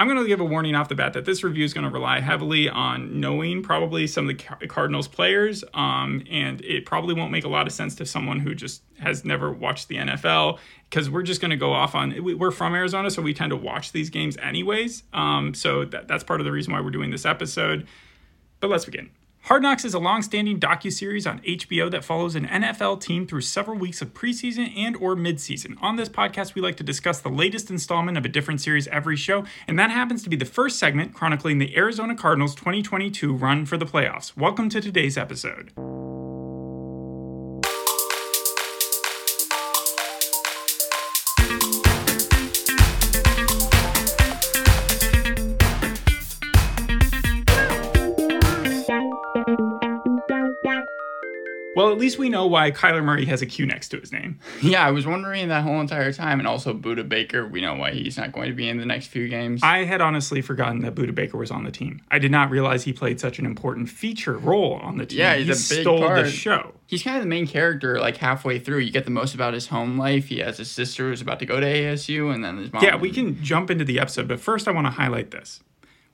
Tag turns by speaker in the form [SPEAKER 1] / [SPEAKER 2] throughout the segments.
[SPEAKER 1] I'm going to give a warning off the bat that this review is going to rely heavily on knowing probably some of the Cardinals players, um, and it probably won't make a lot of sense to someone who just has never watched the NFL because we're just going to go off on. We're from Arizona, so we tend to watch these games anyways. Um, so that, that's part of the reason why we're doing this episode. But let's begin. Hard Knocks is a long-standing docu-series on HBO that follows an NFL team through several weeks of preseason and or midseason. On this podcast, we like to discuss the latest installment of a different series every show, and that happens to be the first segment chronicling the Arizona Cardinals 2022 run for the playoffs. Welcome to today's episode. Well, at least we know why Kyler Murray has a Q next to his name.
[SPEAKER 2] Yeah, I was wondering that whole entire time. And also, Budda Baker, we know why he's not going to be in the next few games.
[SPEAKER 1] I had honestly forgotten that Budda Baker was on the team. I did not realize he played such an important feature role on the team.
[SPEAKER 2] Yeah, he's
[SPEAKER 1] he
[SPEAKER 2] a big
[SPEAKER 1] stole
[SPEAKER 2] part.
[SPEAKER 1] the show.
[SPEAKER 2] He's kind of the main character, like halfway through. You get the most about his home life. He has a sister who's about to go to ASU, and then his mom.
[SPEAKER 1] Yeah, we can jump into the episode, but first I want to highlight this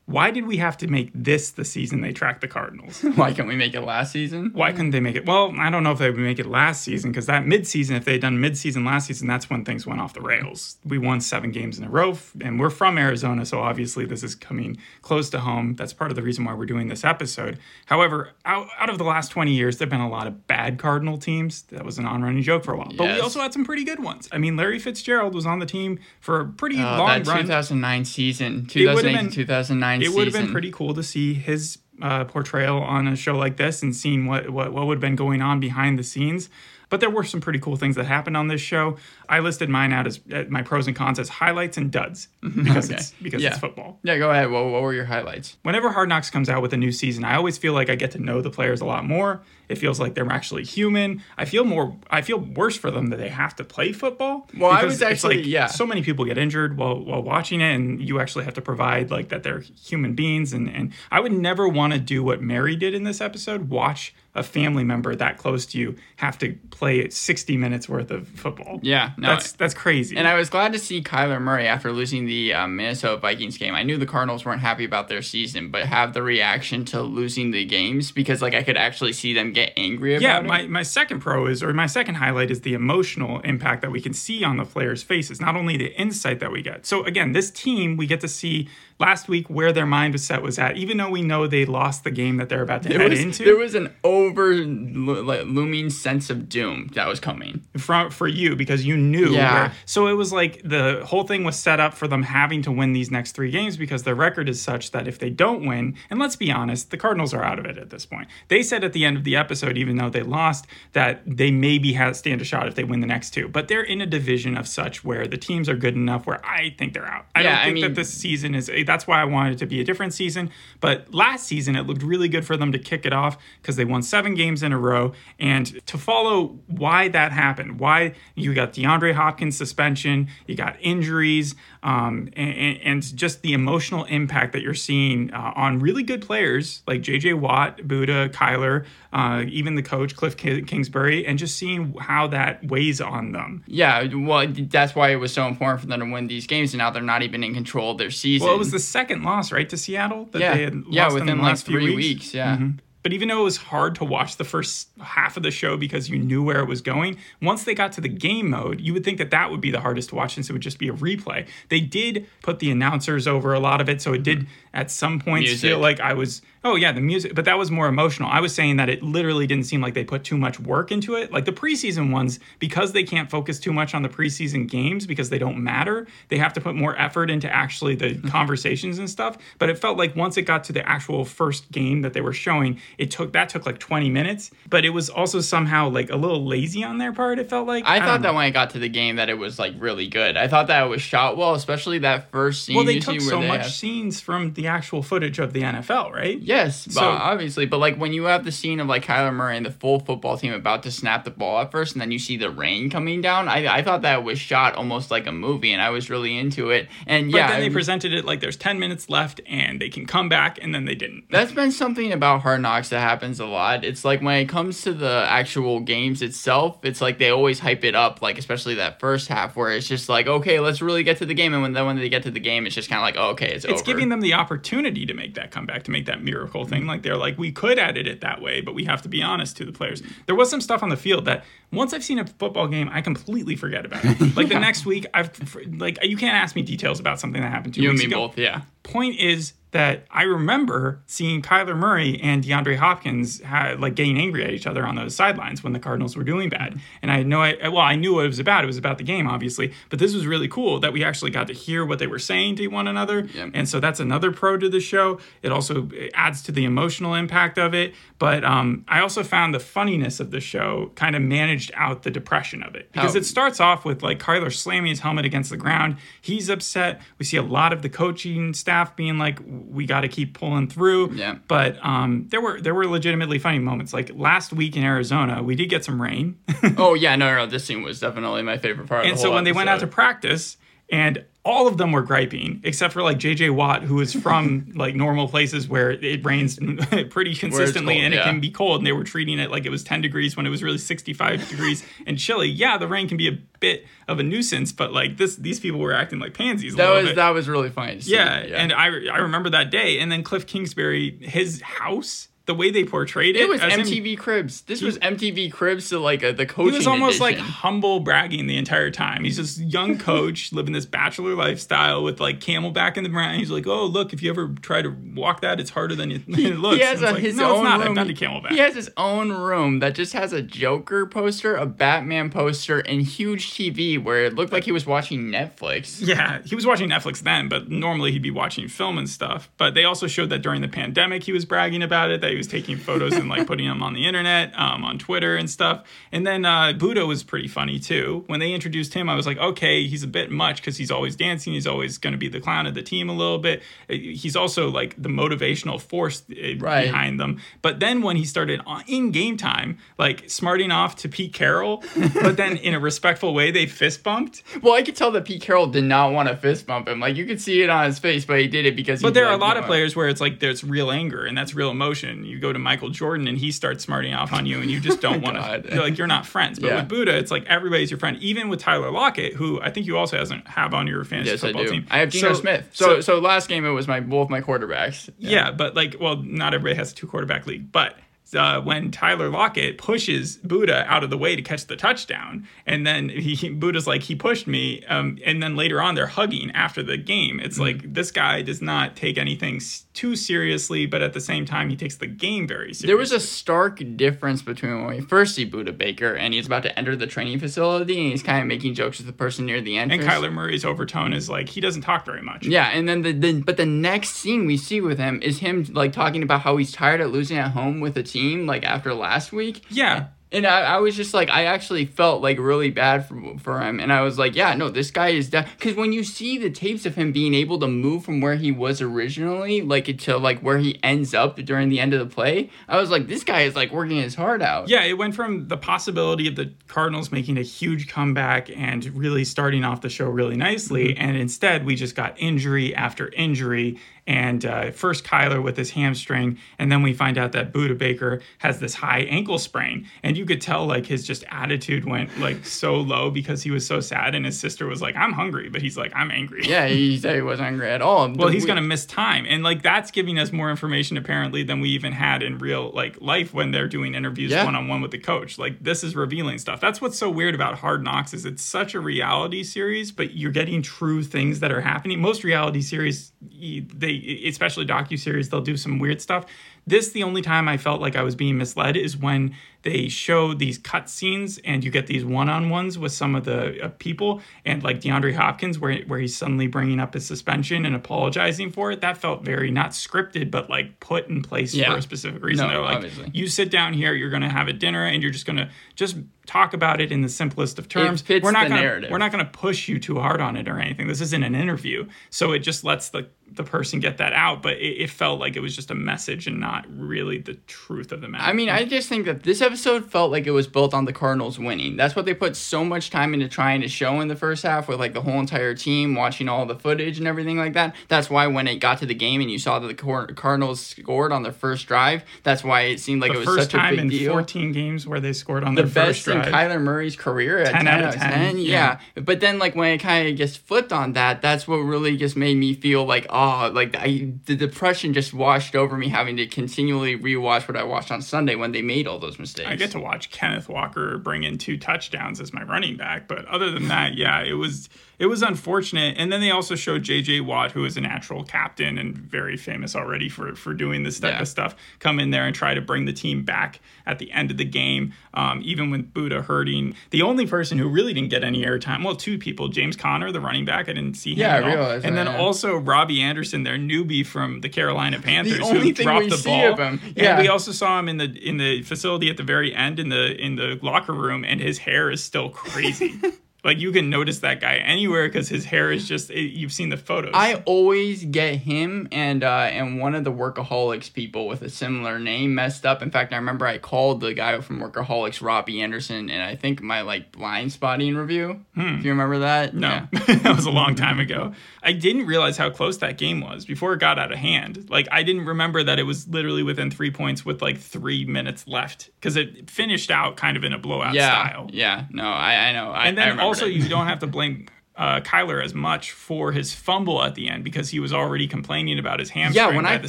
[SPEAKER 1] why did we have to make this the season they track the Cardinals?
[SPEAKER 2] Why couldn't we make it last season?
[SPEAKER 1] Why couldn't they make it? Well, I don't know if they would make it last season because that midseason, if they'd done midseason last season, that's when things went off the rails. We won seven games in a row, and we're from Arizona, so obviously this is coming close to home. That's part of the reason why we're doing this episode. However, out, out of the last 20 years, there have been a lot of bad Cardinal teams. That was an on running joke for a while, yes. but we also had some pretty good ones. I mean, Larry Fitzgerald was on the team for a pretty
[SPEAKER 2] uh,
[SPEAKER 1] long
[SPEAKER 2] that
[SPEAKER 1] run.
[SPEAKER 2] 2009 season, 2008 2009
[SPEAKER 1] it would have been pretty cool to see his uh, portrayal on a show like this and seeing what what what would have been going on behind the scenes. But there were some pretty cool things that happened on this show. I listed mine out as uh, my pros and cons as highlights and duds because
[SPEAKER 2] Okay.
[SPEAKER 1] it's because
[SPEAKER 2] Yeah.
[SPEAKER 1] it's football.
[SPEAKER 2] Yeah, go ahead. What, what were your highlights?
[SPEAKER 1] Whenever Hard Knocks comes out with a new season, I always feel like I get to know the players a lot more. It feels like they're actually human. I feel more. I feel worse for them that they have to play football.
[SPEAKER 2] Well, I was actually-
[SPEAKER 1] like
[SPEAKER 2] yeah.
[SPEAKER 1] So many people get injured while while watching it, and you actually have to provide like that they're human beings. And and I would never want to do what Mary did in this episode. Watch a family member that close to you have to play 60 minutes worth of football.
[SPEAKER 2] Yeah, no,
[SPEAKER 1] that's that's crazy.
[SPEAKER 2] And I was glad to see Kyler Murray after losing the um, Minnesota Vikings game. I knew the Cardinals weren't happy about their season, but have the reaction to losing the games because like I could actually see them get angry about
[SPEAKER 1] yeah,
[SPEAKER 2] it.
[SPEAKER 1] my, my second pro is, or my second highlight is the emotional impact that we can see on the players' faces, not only the insight that we get. So, again, this team, we get to see last week where their mind was set was at, even though we know they lost the game that they're about to
[SPEAKER 2] there
[SPEAKER 1] head
[SPEAKER 2] was,
[SPEAKER 1] into.
[SPEAKER 2] there was an over lo- looming sense of doom that was coming.
[SPEAKER 1] for, for you because you knew.
[SPEAKER 2] Yeah.
[SPEAKER 1] Where, so it was like the whole thing was set up for them having to win these next three games because their record is such that if they don't win, and let's be honest, the Cardinals are out of it at this point. They said at the end of the episode, even though they lost, that they maybe have stand a shot if they win the next two. But they're in a division of such where the teams are good enough where I think they're out. I
[SPEAKER 2] Yeah,
[SPEAKER 1] don't
[SPEAKER 2] I
[SPEAKER 1] think
[SPEAKER 2] mean-
[SPEAKER 1] that this season is. Eh, that's why I wanted it to be a different season. But last season, it looked really good for them to kick it off because they won seven games in a row. And to follow why that happened, why you got DeAndre Hopkins suspension, you got injuries, um, and, and just the emotional impact that you're seeing uh, on really good players like JJ Watt, Budda, Kyler, uh, even the coach Cliff Kingsbury, and just seeing how that weighs on them.
[SPEAKER 2] Yeah, well, that's why it was so important for them to win these games, and now they're not even in control of their season.
[SPEAKER 1] Well, it was the second loss, right, to Seattle that
[SPEAKER 2] yeah,
[SPEAKER 1] they had
[SPEAKER 2] yeah,
[SPEAKER 1] lost them in
[SPEAKER 2] within
[SPEAKER 1] the
[SPEAKER 2] like
[SPEAKER 1] last few
[SPEAKER 2] three
[SPEAKER 1] weeks.
[SPEAKER 2] weeks. Yeah.
[SPEAKER 1] But even though it was hard to watch the first half of the show because you knew where it was going, once they got to the game mode, you would think that that would be the hardest to watch since it would just be a replay. They did put the announcers over a lot of it, so it did at some points
[SPEAKER 2] Music.
[SPEAKER 1] feel like I was, oh yeah, the music, but that was more emotional. I was saying that it literally didn't seem like they put too much work into it. Like the preseason ones, because they can't focus too much on the preseason games because they don't matter, they have to put more effort into actually the mm-hmm. conversations and stuff. But it felt like once it got to the actual first game that they were showing, it took that took like 20 minutes. But it was also somehow like a little lazy on their part. It felt like
[SPEAKER 2] I
[SPEAKER 1] don't
[SPEAKER 2] thought
[SPEAKER 1] know.
[SPEAKER 2] that when it got to the game that it was like really good. I thought that it was shot well, especially that first scene.
[SPEAKER 1] Well, they took so
[SPEAKER 2] they
[SPEAKER 1] much
[SPEAKER 2] have-
[SPEAKER 1] scenes from the actual footage of the NFL, right?
[SPEAKER 2] Yes, but
[SPEAKER 1] So-
[SPEAKER 2] obviously, but like when you have the scene of like Kyler Murray and the full football team about to snap the ball at first, and then you see the rain coming down, I, I thought that was shot almost like a movie, and I was really into it. And yeah, But
[SPEAKER 1] then they
[SPEAKER 2] I-
[SPEAKER 1] presented it like there's 10 minutes left and they can come back, and then they didn't.
[SPEAKER 2] that's been something about Hard Knocks that happens a lot. It's like when it comes to the actual games itself, it's like they always hype it up, like especially that first half where it's just like, okay, let's really get to the game, and when then when they get to the game, it's just kind of like, oh, okay, it's,
[SPEAKER 1] it's
[SPEAKER 2] over.
[SPEAKER 1] giving them the opportunity to make that comeback, to make that miracle thing. Like they're like, we could edit it that way, but we have to be honest to the players. There was some stuff on the field that once I've seen a football game, I completely forget about it. Like the next week, I've like you can't ask me details about something that happened to
[SPEAKER 2] you and me
[SPEAKER 1] ago.
[SPEAKER 2] both, yeah.
[SPEAKER 1] Point is that I remember seeing Kyler Murray and DeAndre Hopkins had, like getting angry at each other on those sidelines when the Cardinals were doing bad. And I know, I, well, I knew what it was about. It was about the game, obviously. But this was really cool that we actually got to hear what they were saying to one another.
[SPEAKER 2] Yeah.
[SPEAKER 1] And so that's another pro to the show. It also adds to the emotional impact of it. But um, I also found the funniness of the show kind of managed out the depression of it because
[SPEAKER 2] How-
[SPEAKER 1] it starts off with like Kyler slamming his helmet against the ground. He's upset. We see a lot of the coaching staff being like, "We got to keep pulling through."
[SPEAKER 2] Yeah.
[SPEAKER 1] But um, there were there were legitimately funny moments. Like last week in Arizona, we did get some rain,
[SPEAKER 2] Oh yeah, no, no, no, this scene was definitely my favorite part. of
[SPEAKER 1] and so when they went out to practice, and all of them were griping except for like JJ Watt, who is from like normal places where it rains pretty consistently
[SPEAKER 2] cold,
[SPEAKER 1] and it can be cold, and they were treating it like it was 10 degrees when it was really 65 degrees and chilly. Yeah, the rain can be a bit of a nuisance, but like this, these people were acting like pansies. A
[SPEAKER 2] that was
[SPEAKER 1] bit.
[SPEAKER 2] that was really funny. See.
[SPEAKER 1] Yeah, and I I remember that day, and then Cliff Kingsbury, his house, the way they portrayed it,
[SPEAKER 2] it was MTV Cribs. This was MTV Cribs to like a, the coaching.
[SPEAKER 1] he was almost like humble bragging the entire time. He's this young coach living this bachelor lifestyle with like camelback in the ground. He's like, "Oh, look, if you ever try to walk that, it's harder than it, it looks."
[SPEAKER 2] He has
[SPEAKER 1] it's
[SPEAKER 2] a,
[SPEAKER 1] like,
[SPEAKER 2] his
[SPEAKER 1] no,
[SPEAKER 2] own
[SPEAKER 1] not.
[SPEAKER 2] room.
[SPEAKER 1] I've done a camelback.
[SPEAKER 2] He has his own room that just has a Joker poster, a Batman poster, and huge TV where it looked like he was watching Netflix.
[SPEAKER 1] Yeah, he was watching Netflix then, but normally he'd be watching film and stuff. But they also showed that during the pandemic, he was bragging about it, that he was taking photos and like putting them on the internet, um, on Twitter and stuff. And then uh, Budda was pretty funny too. When they introduced him, I was like, okay, he's a bit much because he's always dancing. He's always going to be the clown of the team a little bit. Uh, He's also like the motivational force uh,
[SPEAKER 2] Right.
[SPEAKER 1] behind them. But then when he started in game time, like smarting off to Pete Carroll, but then in a respectful way, they fist bumped.
[SPEAKER 2] Well, I could tell that Pete Carroll did not want to fist bump him. Like you could see it on his face, but he did it because.
[SPEAKER 1] But
[SPEAKER 2] he
[SPEAKER 1] there are a lot of players where it's like there's real anger and that's real emotion. You go to Michael Jordan and he starts smarting off on you and you just don't want to. You're like you're not friends. But
[SPEAKER 2] Yeah.
[SPEAKER 1] with Budda, it's like everybody's your friend. Even with Tyler Lockett, who I think you also hasn't have on your fantasy
[SPEAKER 2] Yes, I
[SPEAKER 1] football
[SPEAKER 2] do.
[SPEAKER 1] team.
[SPEAKER 2] I have Geno
[SPEAKER 1] So-
[SPEAKER 2] Smith. So, so last game it was my both my quarterbacks.
[SPEAKER 1] yeah. but like, well, not everybody has a two quarterback league, but. Uh, when Tyler Lockett pushes Budda out of the way to catch the touchdown, and then he, Budda's like he pushed me, um, and then later on they're hugging after the game. It's like this guy does not take anything too seriously, but at the same time he takes the game very seriously.
[SPEAKER 2] There was a stark difference between when we first see Budda Baker and he's about to enter the training facility and he's kind of making jokes with the person near the entrance. and.
[SPEAKER 1] Kyler Murray's overtone is like he doesn't talk very much.
[SPEAKER 2] Yeah, and then the, the but the next scene we see with him is him like talking about how he's tired of losing at home with a team like after last week.
[SPEAKER 1] Yeah.
[SPEAKER 2] And I, I was just like, I actually felt like really bad for, for him. And I was like, yeah, no, this guy is that. Because when you see the tapes of him being able to move from where he was originally, like to like where he ends up during the end of the play, I was like, this guy is like working his heart out.
[SPEAKER 1] Yeah, it went from the possibility of the Cardinals making a huge comeback and really starting off the show really nicely,
[SPEAKER 2] Mm-hmm.
[SPEAKER 1] and instead we just got injury after injury. And uh, first Kyler with his hamstring, and then we find out that Budda Baker has this high ankle sprain, and you could tell like his just attitude went like so low because he was so sad, and his sister was like, "I'm hungry," but he's like, "I'm angry."
[SPEAKER 2] Yeah, he said he wasn't angry at all.
[SPEAKER 1] Well, he's going to miss time. And like that's giving us more information apparently than we even had in real like life when they're doing interviews one on one with the coach. Like this is revealing stuff. That's what's so weird about Hard Knocks is it's such a reality series, but you're getting true things that are happening. Most reality series they especially docu series they'll do some weird stuff. This the only time I felt like I was being misled is when they show these cut scenes and you get these one-on-ones with some of the uh, people and like DeAndre Hopkins where where he's suddenly bringing up his suspension and apologizing for it that felt very not scripted but like put in place
[SPEAKER 2] Yeah.
[SPEAKER 1] for a specific reason
[SPEAKER 2] No,
[SPEAKER 1] they're like
[SPEAKER 2] obviously.
[SPEAKER 1] you sit down here you're going to have a dinner and you're just going to just talk about it in the simplest of terms we're not gonna
[SPEAKER 2] narrative.
[SPEAKER 1] we're not going to push you too hard on it or anything this isn't an interview so it just lets the the person get that out, but it, it, felt like it was just a message and not really the truth of the matter.
[SPEAKER 2] I mean, I just think that this episode felt like it was built on the Cardinals winning. That's what they put so much time into trying to show in the first half with like the whole entire team watching all the footage and everything like that. That's why when it got to the game and you saw that the Cardinals scored on their first drive, that's why it seemed like
[SPEAKER 1] the
[SPEAKER 2] it was such a big
[SPEAKER 1] in
[SPEAKER 2] deal.
[SPEAKER 1] 14 games where they scored on
[SPEAKER 2] the best
[SPEAKER 1] first drive.
[SPEAKER 2] in Kyler Murray's career at
[SPEAKER 1] 10,
[SPEAKER 2] 10
[SPEAKER 1] out of 10.
[SPEAKER 2] 10. Yeah. yeah. But then like when it kind of gets flipped on that, that's what really just made me feel like oh, like I the depression just washed over me having to continually rewatch what I watched on Sunday when they made all those mistakes.
[SPEAKER 1] I get to watch Kenneth Walker bring in two touchdowns as my running back, but other than that, yeah, it was it was unfortunate. And then they also showed J.J. Watt, who is a natural captain and very famous already for for doing this type yeah. of stuff, come in there and try to bring the team back at the end of the game. Um, even with Budda hurting, the only person who really didn't get any airtime, well, two people, James Conner, the running back, I didn't see him.
[SPEAKER 2] Yeah,
[SPEAKER 1] I
[SPEAKER 2] realized.
[SPEAKER 1] And then
[SPEAKER 2] yeah.
[SPEAKER 1] also Robbie Anderson, their newbie from the Carolina Panthers,
[SPEAKER 2] the only
[SPEAKER 1] who
[SPEAKER 2] thing
[SPEAKER 1] dropped
[SPEAKER 2] we
[SPEAKER 1] the
[SPEAKER 2] see
[SPEAKER 1] ball.
[SPEAKER 2] Of him.
[SPEAKER 1] And
[SPEAKER 2] Yeah,
[SPEAKER 1] we also saw him in the in the facility at the very end in the in the locker room, and his hair is still crazy. like you can notice that guy anywhere because his hair is just it, you've seen the photos
[SPEAKER 2] I always get him and uh, and one of the workaholics people with a similar name messed up. In fact, I remember I called the guy from Workaholics, Robbie Anderson, and I think my like blind spotting review.
[SPEAKER 1] Hmm.
[SPEAKER 2] If you remember that,
[SPEAKER 1] no
[SPEAKER 2] Yeah.
[SPEAKER 1] that was a long time ago i didn't realize how close that game was before it got out of hand like i didn't remember that it was literally within three points with like three minutes left because it finished out kind of in a blowout
[SPEAKER 2] yeah,
[SPEAKER 1] style
[SPEAKER 2] yeah. No, I, I know. I,
[SPEAKER 1] and
[SPEAKER 2] I
[SPEAKER 1] then
[SPEAKER 2] remembered
[SPEAKER 1] also you don't have to blame uh, Kyler as much for his fumble at the end because he was already complaining about his hamstring.
[SPEAKER 2] Yeah, when I
[SPEAKER 1] the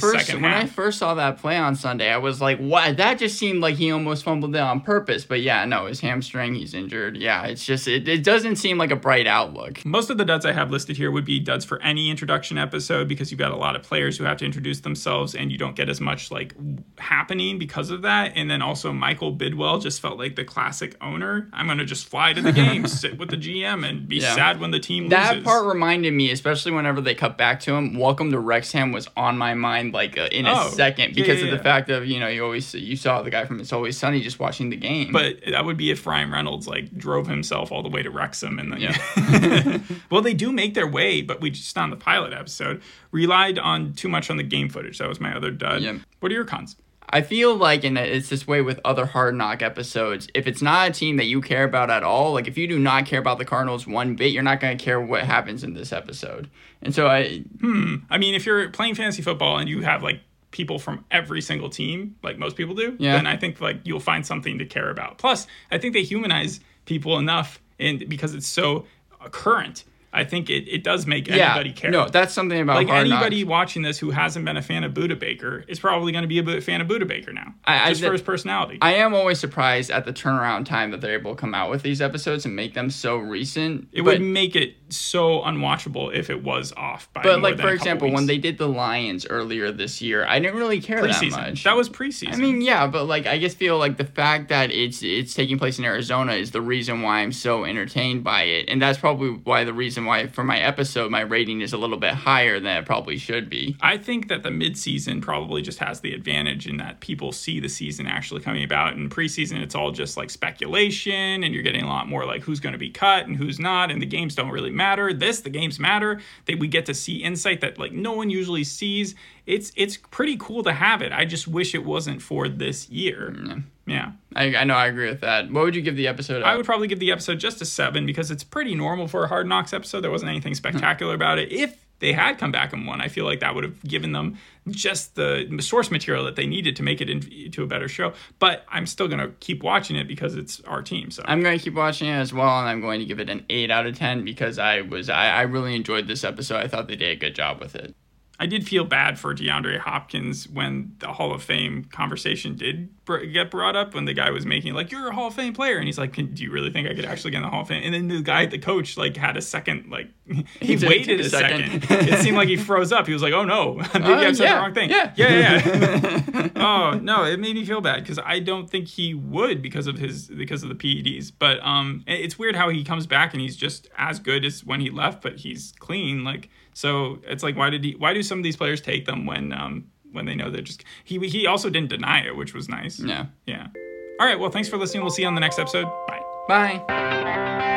[SPEAKER 2] first when I first saw that play on Sunday, I was like, "What?" That just seemed like he almost fumbled it on purpose. But yeah, no, his hamstring, he's injured. Yeah, it's just it, it doesn't seem like a bright outlook.
[SPEAKER 1] Most of the duds I have listed here would be duds for any introduction episode because you've got a lot of players who have to introduce themselves and you don't get as much like happening because of that. And then also Michael Bidwill just felt like the classic owner. I'm gonna just fly to the game, sit with the GM, and be
[SPEAKER 2] Yeah.
[SPEAKER 1] sad when the team
[SPEAKER 2] That
[SPEAKER 1] loses.
[SPEAKER 2] part reminded me, especially whenever they cut back to him. Welcome to Wrexham was on my mind like uh, in a
[SPEAKER 1] Oh,
[SPEAKER 2] second because
[SPEAKER 1] yeah,
[SPEAKER 2] of the fact of you know you always you saw the guy from It's Always Sunny just watching the game.
[SPEAKER 1] But that would be if Ryan Reynolds like drove himself all the way to Wrexham and then.
[SPEAKER 2] Yeah.
[SPEAKER 1] well, they do make their way, but we just on the pilot episode relied on too much on the game footage. That was my other dud.
[SPEAKER 2] Yeah.
[SPEAKER 1] What are your cons?
[SPEAKER 2] I feel like, and it's this way with other Hard Knock episodes, if it's not a team that you care about at all, like if you do not care about the Cardinals one bit, you're not going to care what happens in this episode. And so I, Hmm.
[SPEAKER 1] I mean, if you're playing fantasy football and you have like people from every single team, like most people do,
[SPEAKER 2] Yeah.
[SPEAKER 1] then I think like you'll find something to care about. Plus, I think they humanize people enough, and because it's so current, I think it, it does make
[SPEAKER 2] yeah,
[SPEAKER 1] anybody care.
[SPEAKER 2] no, that's something about
[SPEAKER 1] like anybody
[SPEAKER 2] Knocks.
[SPEAKER 1] watching this who hasn't been a fan of Budda Baker is probably going to be a fan of Budda Baker now,
[SPEAKER 2] I- I
[SPEAKER 1] just
[SPEAKER 2] did-
[SPEAKER 1] for his personality.
[SPEAKER 2] I am always surprised at the turnaround time that they're able to come out with these episodes and make them so recent.
[SPEAKER 1] it
[SPEAKER 2] but,
[SPEAKER 1] would make it so unwatchable if it was off by.
[SPEAKER 2] but like for example, when they did the Lions earlier this year, I didn't really care that much.
[SPEAKER 1] that was preseason.
[SPEAKER 2] I mean, yeah, but like I just feel like the fact that it's it's taking place in Arizona is the reason why I'm so entertained by it, and that's probably why the reason why for my episode my rating is a little bit higher than it probably should be.
[SPEAKER 1] I think that the midseason probably just has the advantage in that people see the season actually coming about. In preseason, it's all just like speculation, and you're getting a lot more like who's going to be cut and who's not, and the games don't really matter. This, the games matter. That we get to see insight that like no one usually sees. It's it's pretty cool to have it. I just wish it wasn't for this year. Mm. Yeah.
[SPEAKER 2] I, I know I agree with that. What would you give the episode?
[SPEAKER 1] I would probably give the episode just a seven because it's pretty normal for a Hard Knocks episode. There wasn't anything spectacular about it. If they had come back and won, I feel like that would have given them just the source material that they needed to make it into a better show. But I'm still going to keep watching it because it's our team. So
[SPEAKER 2] I'm going to keep watching it as well, and I'm going to give it an eight out of ten because I was I, I really enjoyed this episode. I thought they did a good job with it.
[SPEAKER 1] I did feel bad for DeAndre Hopkins when the Hall of Fame conversation did br- get brought up when the guy was making like you're a Hall of Fame player and he's like, do you really think I could actually get in the Hall of Fame? And then the guy, the coach, like had a second, like he,
[SPEAKER 2] did
[SPEAKER 1] waited a
[SPEAKER 2] a
[SPEAKER 1] second.
[SPEAKER 2] second.
[SPEAKER 1] it seemed like he froze up. He was like, Oh no, maybe
[SPEAKER 2] Uh,
[SPEAKER 1] I said
[SPEAKER 2] yeah,
[SPEAKER 1] the wrong thing.
[SPEAKER 2] yeah.
[SPEAKER 1] yeah, yeah. oh no, it made me feel bad because I don't think he would because of his because of the PEDs. But um, it's weird how he comes back and he's just as good as when he left, but he's clean. Like so, it's like why did he? Why do some of these players take them when um when they know they're just he he also didn't deny it, which was nice.
[SPEAKER 2] Yeah.
[SPEAKER 1] Yeah. All right. Well, thanks for listening. We'll see you on the next episode. Bye.
[SPEAKER 2] Bye.